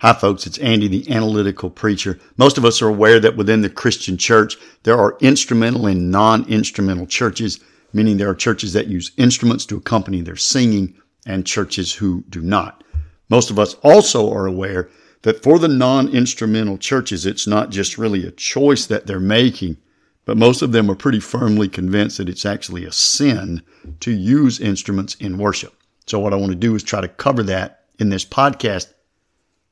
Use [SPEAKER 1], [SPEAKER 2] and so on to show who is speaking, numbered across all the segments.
[SPEAKER 1] Hi, folks. It's Andy, the analytical preacher. Most of us are aware that within the Christian church, there are instrumental and non instrumental churches, meaning there are churches that use instruments to accompany their singing and churches who do not. Most of us also are aware that for the non instrumental churches, it's not just really a choice that they're making, but most of them are pretty firmly convinced that it's actually a sin to use instruments in worship. So, what I want to do is try to cover that in this podcast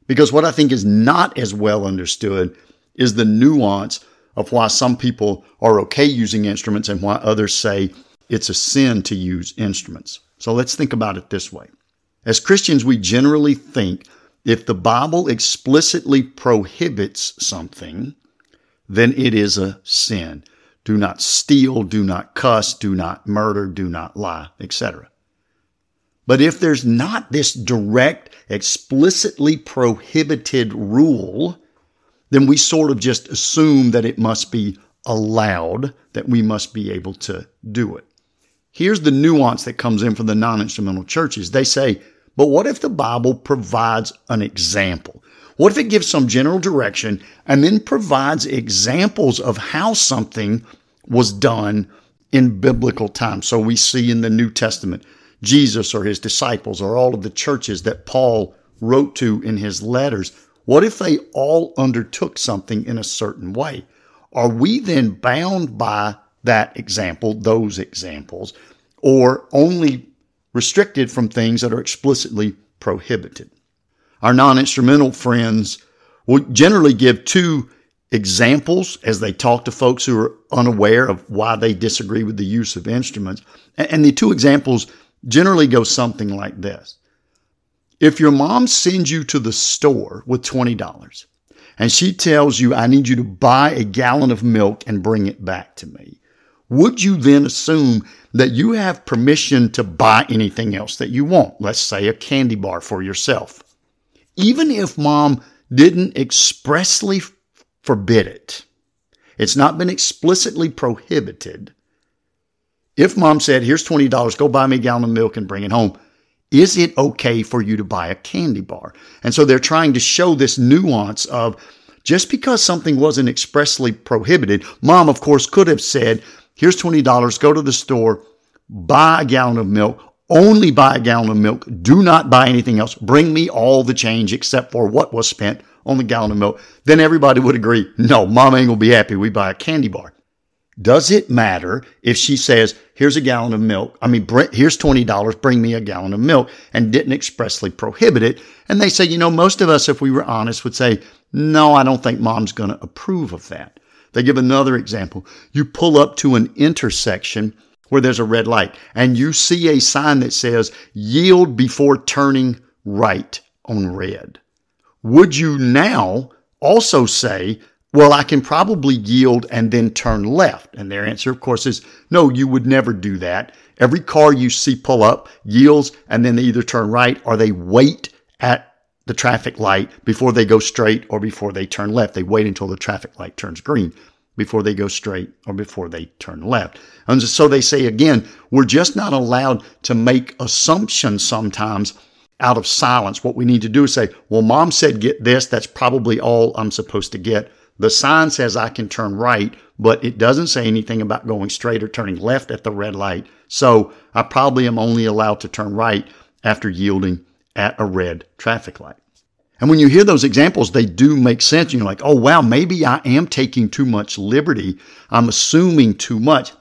[SPEAKER 1] because what I think is not as well understood is the nuance of why some people are okay using instruments and why others say it's a sin to use instruments. So let's think about it this way. As Christians, we generally think if the Bible explicitly prohibits something, then it is a sin. Do not steal, do not cuss, do not murder, do not lie, etc. But if there's not this direct, explicitly prohibited rule, then we sort of just assume that it must be allowed, that we must be able to do it. Here's the nuance that comes in from the non instrumental churches. They say, but what if the Bible provides an example? What if it gives some general direction and then provides examples of how something was done in biblical times? So we see in the New Testament Jesus or his disciples or all of the churches that Paul wrote to in his letters, what if they all undertook something in a certain way? Are we then bound by that example, those examples, or only restricted from things that are explicitly prohibited? Our non instrumental friends will generally give two examples as they talk to folks who are unaware of why they disagree with the use of instruments. And the two examples generally goes something like this. If your mom sends you to the store with $20 and she tells you, I need you to buy a gallon of milk and bring it back to me, would you then assume that you have permission to buy anything else that you want? Let's say a candy bar for yourself. Even if mom didn't expressly forbid it, it's not been explicitly prohibited. If mom said, here's $20, go buy me a gallon of milk and bring it home, is it okay for you to buy a candy bar? And so they're trying to show this nuance of just because something wasn't expressly prohibited, mom, of course, could have said, here's $20, go to the store, buy a gallon of milk, only buy a gallon of milk, do not buy anything else, bring me all the change except for what was spent on the gallon of milk. Then everybody would agree, no, mom ain't gonna be happy, we buy a candy bar. Does it matter if she says, here's a gallon of milk? I mean, here's $20, bring me a gallon of milk and didn't expressly prohibit it. And they say, you know, most of us, if we were honest, would say, no, I don't think mom's going to approve of that. They give another example. You pull up to an intersection where there's a red light and you see a sign that says yield before turning right on red. Would you now also say, well, I can probably yield and then turn left. And their answer, of course, is no, you would never do that. Every car you see pull up yields and then they either turn right or they wait at the traffic light before they go straight or before they turn left. They wait until the traffic light turns green before they go straight or before they turn left. And so they say again, we're just not allowed to make assumptions sometimes out of silence. What we need to do is say, well, mom said get this. That's probably all I'm supposed to get. The sign says I can turn right, but it doesn't say anything about going straight or turning left at the red light. So I probably am only allowed to turn right after yielding at a red traffic light. And when you hear those examples, they do make sense. You're like, oh, wow, maybe I am taking too much liberty. I'm assuming too much.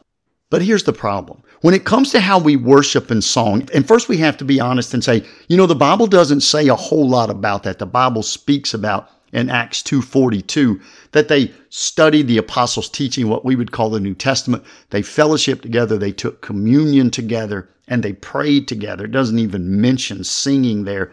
[SPEAKER 1] But here's the problem. When it comes to how we worship and song, and first we have to be honest and say, you know, the Bible doesn't say a whole lot about that. The Bible speaks about in Acts 2:42 that they studied the apostles' teaching, what we would call the New Testament. They fellowshiped together, they took communion together, and they prayed together. It doesn't even mention singing there.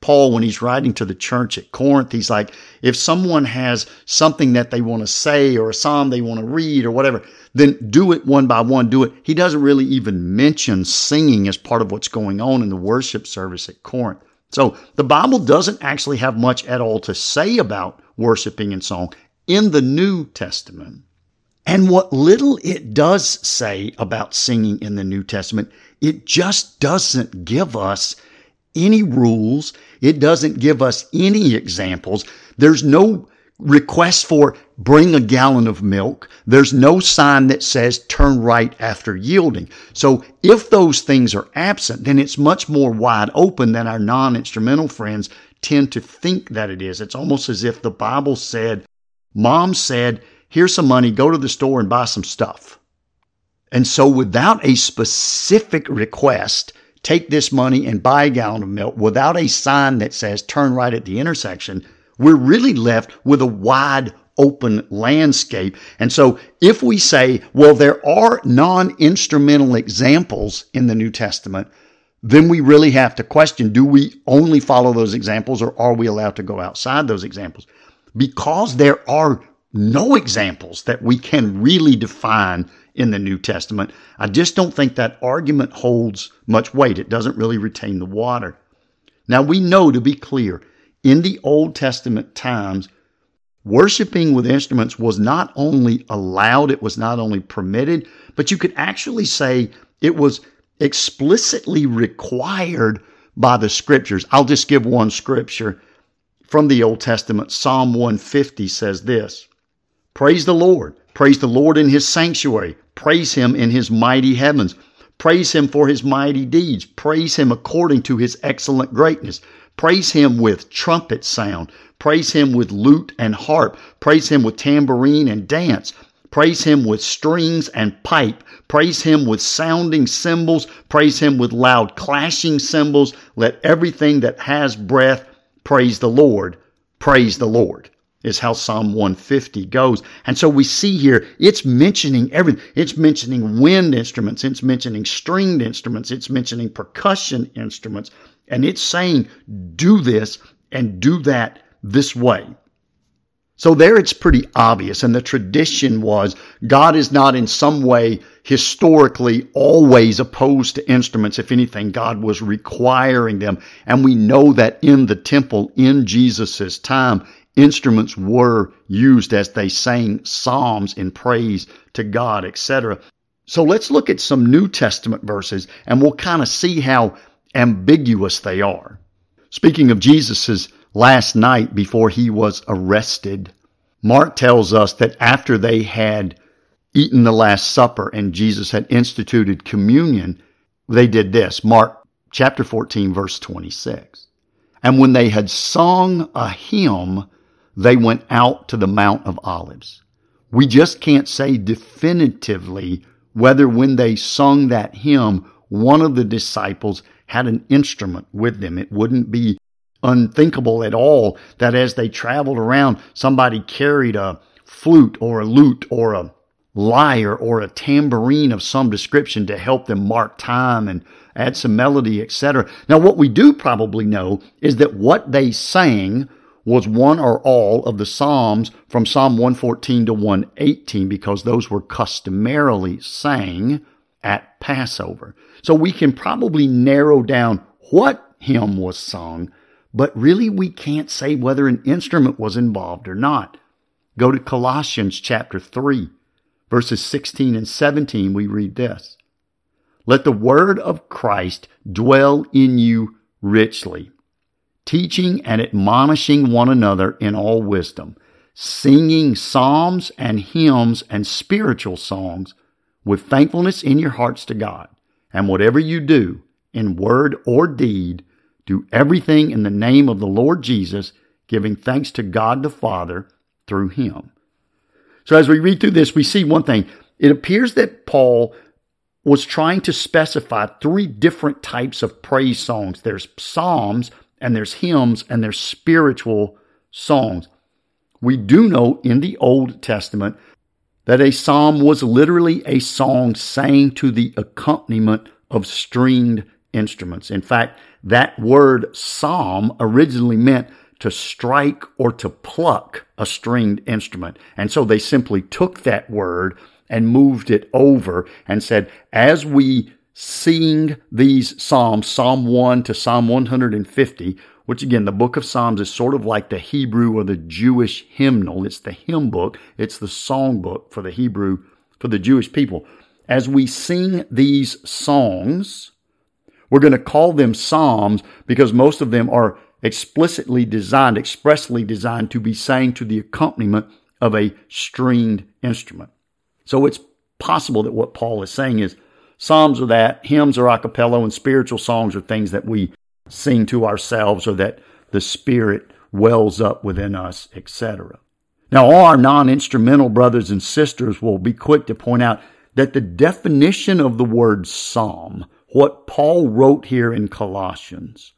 [SPEAKER 1] Paul, when he's writing to the church at Corinth, he's like, if someone has something that they want to say or a psalm they want to read or whatever, then do it one by one, do it. He doesn't really even mention singing as part of what's going on in the worship service at Corinth. So the Bible doesn't actually have much at all to say about worshiping and song in the New Testament. And what little it does say about singing in the New Testament, it just doesn't give us any rules. It doesn't give us any examples. There's no request for bring a gallon of milk. There's no sign that says turn right after yielding. So if those things are absent, then it's much more wide open than our non-instrumental friends tend to think that it is. It's almost as if the Bible said, mom said, here's some money, go to the store and buy some stuff. And so without a specific request, take this money and buy a gallon of milk without a sign that says turn right at the intersection, we're really left with a wide open landscape. And so if we say, well, there are non-instrumental examples in the New Testament, then we really have to question, do we only follow those examples or are we allowed to go outside those examples? Because there are no examples that we can really define in the New Testament. I just don't think that argument holds much weight. It doesn't really retain the water. Now we know to be clear, in the Old Testament times, worshiping with instruments was not only allowed, it was not only permitted, but you could actually say it was explicitly required by the scriptures. I'll just give one scripture from the Old Testament. Psalm 150 says this Praise the Lord. Praise the Lord in his sanctuary. Praise him in his mighty heavens. Praise him for his mighty deeds. Praise him according to his excellent greatness. Praise him with trumpet sound. Praise him with lute and harp. Praise him with tambourine and dance. Praise him with strings and pipe. Praise him with sounding cymbals. Praise him with loud clashing cymbals. Let everything that has breath praise the Lord. Praise the Lord is how Psalm 150 goes. And so we see here, it's mentioning everything. It's mentioning wind instruments. It's mentioning stringed instruments. It's mentioning percussion instruments. And it's saying, do this and do that this way. So there it's pretty obvious. And the tradition was God is not in some way historically always opposed to instruments. If anything, God was requiring them. And we know that in the temple in Jesus' time, instruments were used as they sang psalms in praise to God, etc. So let's look at some New Testament verses and we'll kind of see how ambiguous they are. Speaking of Jesus's last night before he was arrested. Mark tells us that after they had eaten the Last Supper and Jesus had instituted communion, they did this. Mark chapter 14, verse 26. And when they had sung a hymn, they went out to the Mount of Olives. We just can't say definitively whether when they sung that hymn, one of the disciples had an instrument with them. It wouldn't be unthinkable at all that as they traveled around, somebody carried a flute or a lute or a lyre or a tambourine of some description to help them mark time and add some melody, etc. Now, what we do probably know is that what they sang was one or all of the Psalms from Psalm 114 to 118 because those were customarily sang at Passover. So we can probably narrow down what hymn was sung but really we can't say whether an instrument was involved or not. Go to Colossians chapter 3, verses 16 and 17. We read this. Let the word of Christ dwell in you richly, teaching and admonishing one another in all wisdom, singing psalms and hymns and spiritual songs with thankfulness in your hearts to God. And whatever you do, in word or deed, do everything in the name of the Lord Jesus, giving thanks to God the Father through him. So as we read through this, we see one thing. It appears that Paul was trying to specify three different types of praise songs. There's psalms and there's hymns and there's spiritual songs. We do know in the Old Testament that a psalm was literally a song sang to the accompaniment of stringed instruments. In fact, that word psalm originally meant to strike or to pluck a stringed instrument. And so they simply took that word and moved it over and said, as we sing these psalms, Psalm 1 to Psalm 150, which again, the book of Psalms is sort of like the Hebrew or the Jewish hymnal. It's the hymn book. It's the song book for the Hebrew, for the Jewish people. As we sing these songs, We're going to call them psalms because most of them are explicitly designed, expressly designed to be sang to the accompaniment of a stringed instrument. So it's possible that what Paul is saying is psalms are that, hymns are a cappella, and spiritual songs are things that we sing to ourselves or that the Spirit wells up within us, etc. Now, all our non instrumental brothers and sisters will be quick to point out that the definition of the word psalm, what Paul wrote here in Colossians,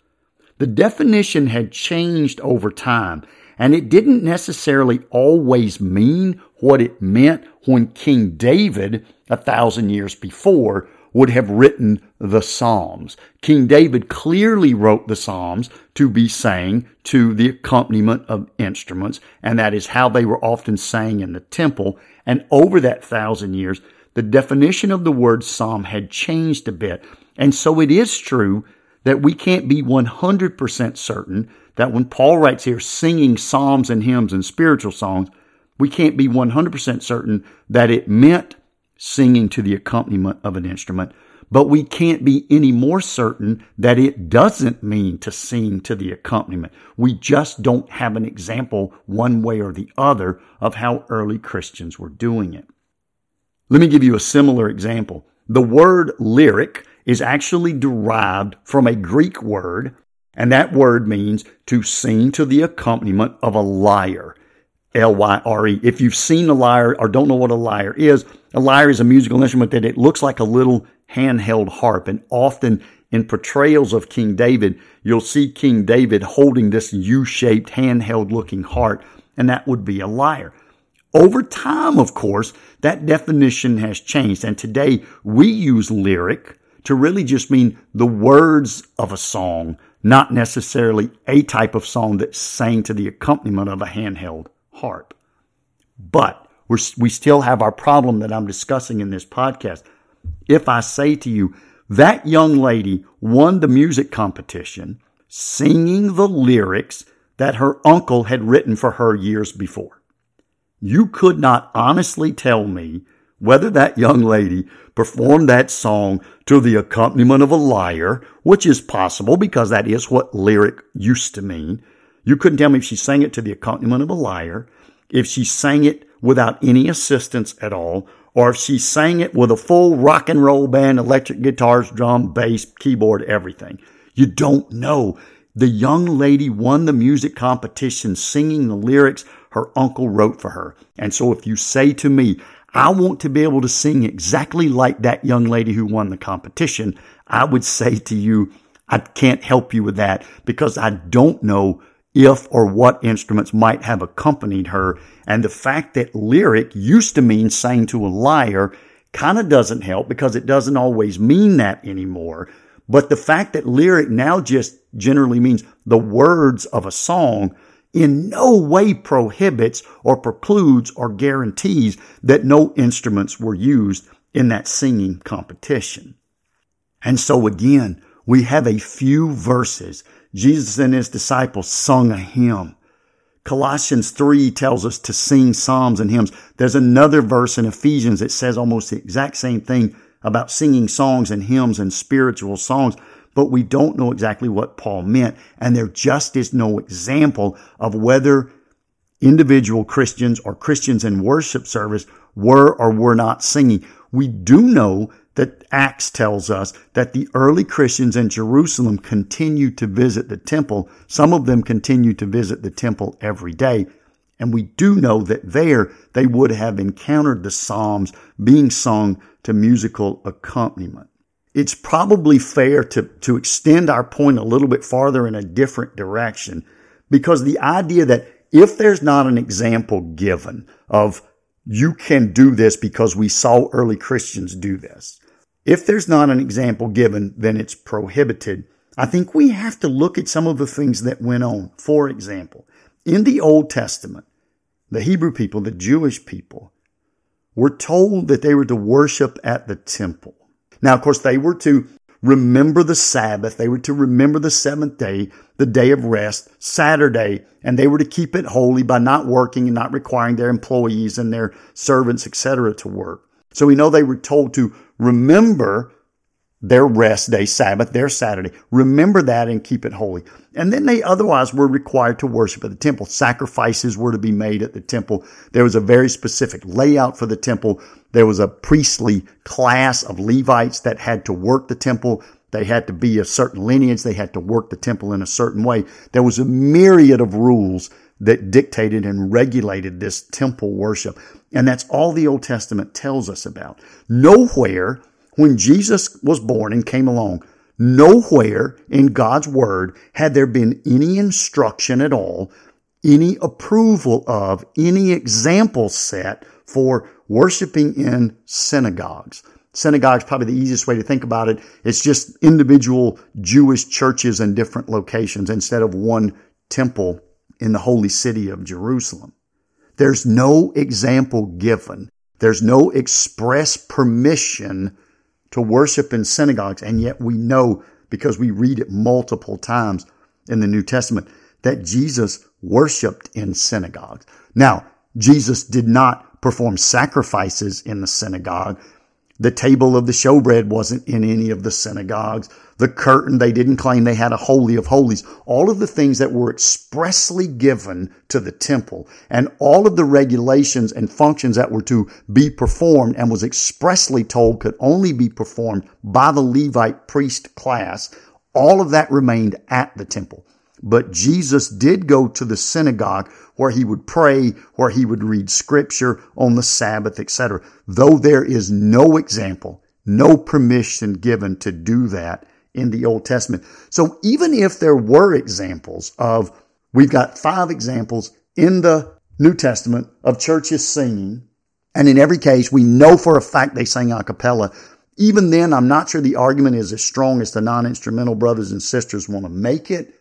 [SPEAKER 1] the definition had changed over time, and it didn't necessarily always mean what it meant when King David, a thousand years before, would have written the Psalms. King David clearly wrote the Psalms to be sang to the accompaniment of instruments, and that is how they were often sang in the temple. And over that thousand years, the definition of the word psalm had changed a bit. And so it is true that we can't be 100% certain that when Paul writes here singing psalms and hymns and spiritual songs, we can't be 100% certain that it meant singing to the accompaniment of an instrument, but we can't be any more certain that it doesn't mean to sing to the accompaniment. We just don't have an example one way or the other of how early Christians were doing it. Let me give you a similar example. The word lyric is actually derived from a Greek word, and that word means to sing to the accompaniment of a lyre. L Y R E. If you've seen a lyre or don't know what a lyre is, a lyre is a musical instrument that it looks like a little handheld harp. And often in portrayals of King David, you'll see King David holding this U-shaped handheld looking harp, and that would be a lyre. Over time, of course, that definition has changed. And today we use lyric to really just mean the words of a song, not necessarily a type of song that's sang to the accompaniment of a handheld harp. But we're, we still have our problem that I'm discussing in this podcast. If I say to you, that young lady won the music competition singing the lyrics that her uncle had written for her years before. You could not honestly tell me whether that young lady performed that song to the accompaniment of a lyre, which is possible because that is what lyric used to mean. You couldn't tell me if she sang it to the accompaniment of a lyre, if she sang it without any assistance at all, or if she sang it with a full rock and roll band, electric guitars, drum, bass, keyboard, everything. You don't know. The young lady won the music competition singing the lyrics her uncle wrote for her. And so if you say to me, I want to be able to sing exactly like that young lady who won the competition, I would say to you, I can't help you with that because I don't know if or what instruments might have accompanied her. And the fact that lyric used to mean sang to a lyre kind of doesn't help because it doesn't always mean that anymore. But the fact that lyric now just generally means the words of a song in no way prohibits or precludes or guarantees that no instruments were used in that singing competition. And so again, we have a few verses Jesus and his disciples sung a hymn. Colossians 3 tells us to sing psalms and hymns. There's another verse in Ephesians that says almost the exact same thing about singing songs and hymns and spiritual songs, but we don't know exactly what Paul meant. And there just is no example of whether individual Christians or Christians in worship service were or were not singing. We do know that Acts tells us that the early Christians in Jerusalem continued to visit the temple. Some of them continued to visit the temple every day. And we do know that there they would have encountered the Psalms being sung to musical accompaniment. It's probably fair to, to extend our point a little bit farther in a different direction because the idea that if there's not an example given of you can do this because we saw early Christians do this, if there's not an example given, then it's prohibited. I think we have to look at some of the things that went on. For example, in the Old Testament, the Hebrew people, the Jewish people, were told that they were to worship at the temple. Now, of course, they were to remember the Sabbath. They were to remember the seventh day, the day of rest, Saturday, and they were to keep it holy by not working and not requiring their employees and their servants, etc., to work. So we know they were told to remember their rest day, Sabbath, their Saturday. Remember that and keep it holy. And then they otherwise were required to worship at the temple. Sacrifices were to be made at the temple. There was a very specific layout for the temple. There was a priestly class of Levites that had to work the temple. They had to be a certain lineage. They had to work the temple in a certain way. There was a myriad of rules that dictated and regulated this temple worship. And that's all the Old Testament tells us about. Nowhere when Jesus was born and came along, nowhere in God's word had there been any instruction at all, any approval of, any example set for worshiping in synagogues. Synagogues, probably the easiest way to think about it. It's just individual Jewish churches in different locations instead of one temple in the holy city of Jerusalem. There's no example given. There's no express permission to worship in synagogues. And yet we know because we read it multiple times in the New Testament that Jesus worshiped in synagogues. Now, Jesus did not perform sacrifices in the synagogue. The table of the showbread wasn't in any of the synagogues. The curtain, they didn't claim they had a holy of holies. All of the things that were expressly given to the temple and all of the regulations and functions that were to be performed and was expressly told could only be performed by the Levite priest class. All of that remained at the temple. But Jesus did go to the synagogue where he would pray, where he would read scripture on the Sabbath, etc. Though there is no example, no permission given to do that in the Old Testament. So even if there were examples of, we've got five examples in the New Testament of churches singing, and in every case, we know for a fact they sang a cappella. Even then, I'm not sure the argument is as strong as the non-instrumental brothers and sisters want to make it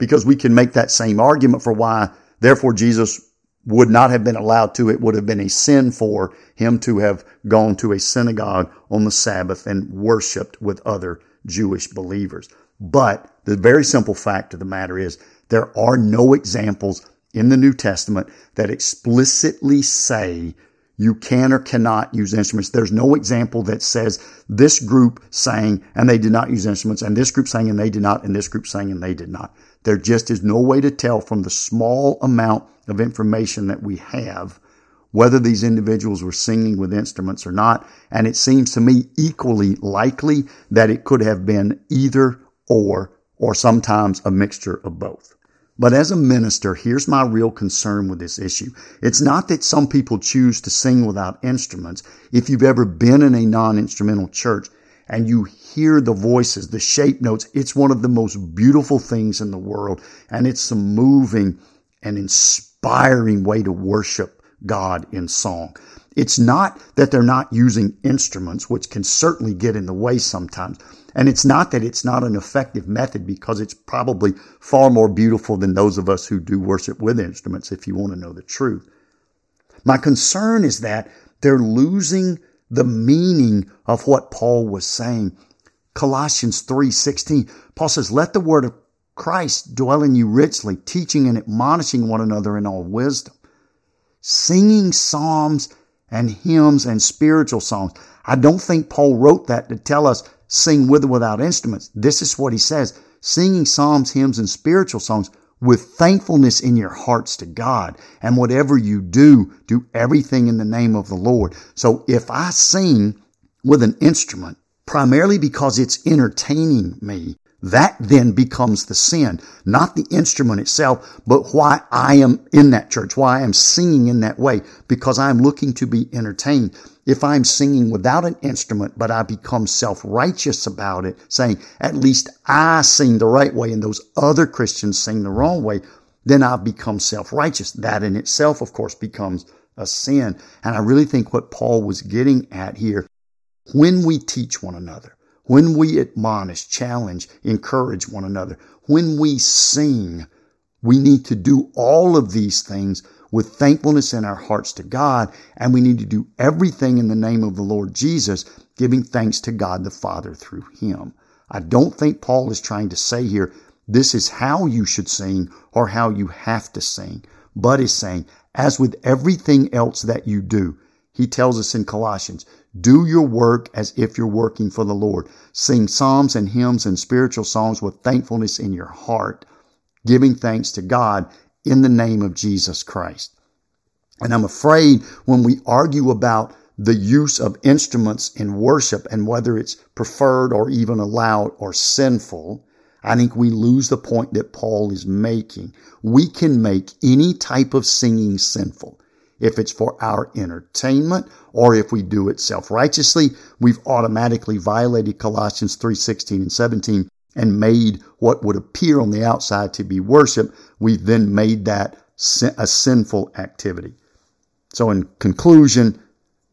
[SPEAKER 1] because we can make that same argument for why, therefore, Jesus would not have been allowed to. It would have been a sin for him to have gone to a synagogue on the Sabbath and worshiped with other Jewish believers. But the very simple fact of the matter is there are no examples in the New Testament that explicitly say you can or cannot use instruments. There's no example that says this group sang and they did not use instruments and this group sang and they did not and this group sang and they did not. There just is no way to tell from the small amount of information that we have whether these individuals were singing with instruments or not. And it seems to me equally likely that it could have been either or, or sometimes a mixture of both. But as a minister, here's my real concern with this issue. It's not that some people choose to sing without instruments. If you've ever been in a non-instrumental church and you hear the voices, the shape notes, it's one of the most beautiful things in the world. And it's a moving and inspiring way to worship God in song. It's not that they're not using instruments, which can certainly get in the way sometimes. And it's not that it's not an effective method because it's probably far more beautiful than those of us who do worship with instruments, if you want to know the truth. My concern is that they're losing the meaning of what Paul was saying. Colossians 3:16, Paul says, "Let the word of Christ dwell in you richly, teaching and admonishing one another in all wisdom." Singing psalms and hymns and spiritual songs. I don't think Paul wrote that to tell us sing with or without instruments. This is what he says. Singing psalms, hymns, and spiritual songs with thankfulness in your hearts to God. And whatever you do, do everything in the name of the Lord. So if I sing with an instrument, primarily because it's entertaining me, that then becomes the sin, not the instrument itself, but why I am in that church, why I am singing in that way, because I'm looking to be entertained. If I'm singing without an instrument, but I become self-righteous about it, saying, at least I sing the right way and those other Christians sing the wrong way, then I've become self-righteous. That in itself, of course, becomes a sin. And I really think what Paul was getting at here, when we teach one another, when we admonish, challenge, encourage one another, when we sing, we need to do all of these things with thankfulness in our hearts to God, and we need to do everything in the name of the Lord Jesus, giving thanks to God the Father through Him. I don't think Paul is trying to say here, this is how you should sing or how you have to sing, but is saying, as with everything else that you do, he tells us in Colossians, do your work as if you're working for the Lord. Sing psalms and hymns and spiritual songs with thankfulness in your heart, giving thanks to God in the name of Jesus Christ. And I'm afraid when we argue about the use of instruments in worship and whether it's preferred or even allowed or sinful, I think we lose the point that Paul is making. We can make any type of singing sinful. If it's for our entertainment or if we do it self-righteously, we've automatically violated Colossians 3:16 and 17 and made what would appear on the outside to be worship. We've then made that a sinful activity. So in conclusion,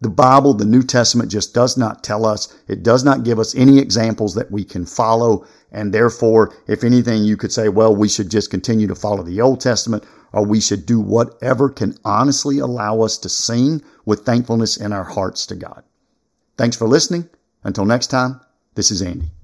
[SPEAKER 1] the Bible, the New Testament just does not tell us. It does not give us any examples that we can follow. And therefore, if anything, you could say, well, we should just continue to follow the Old Testament or we should do whatever can honestly allow us to sing with thankfulness in our hearts to God. Thanks for listening. Until next time, this is Andy.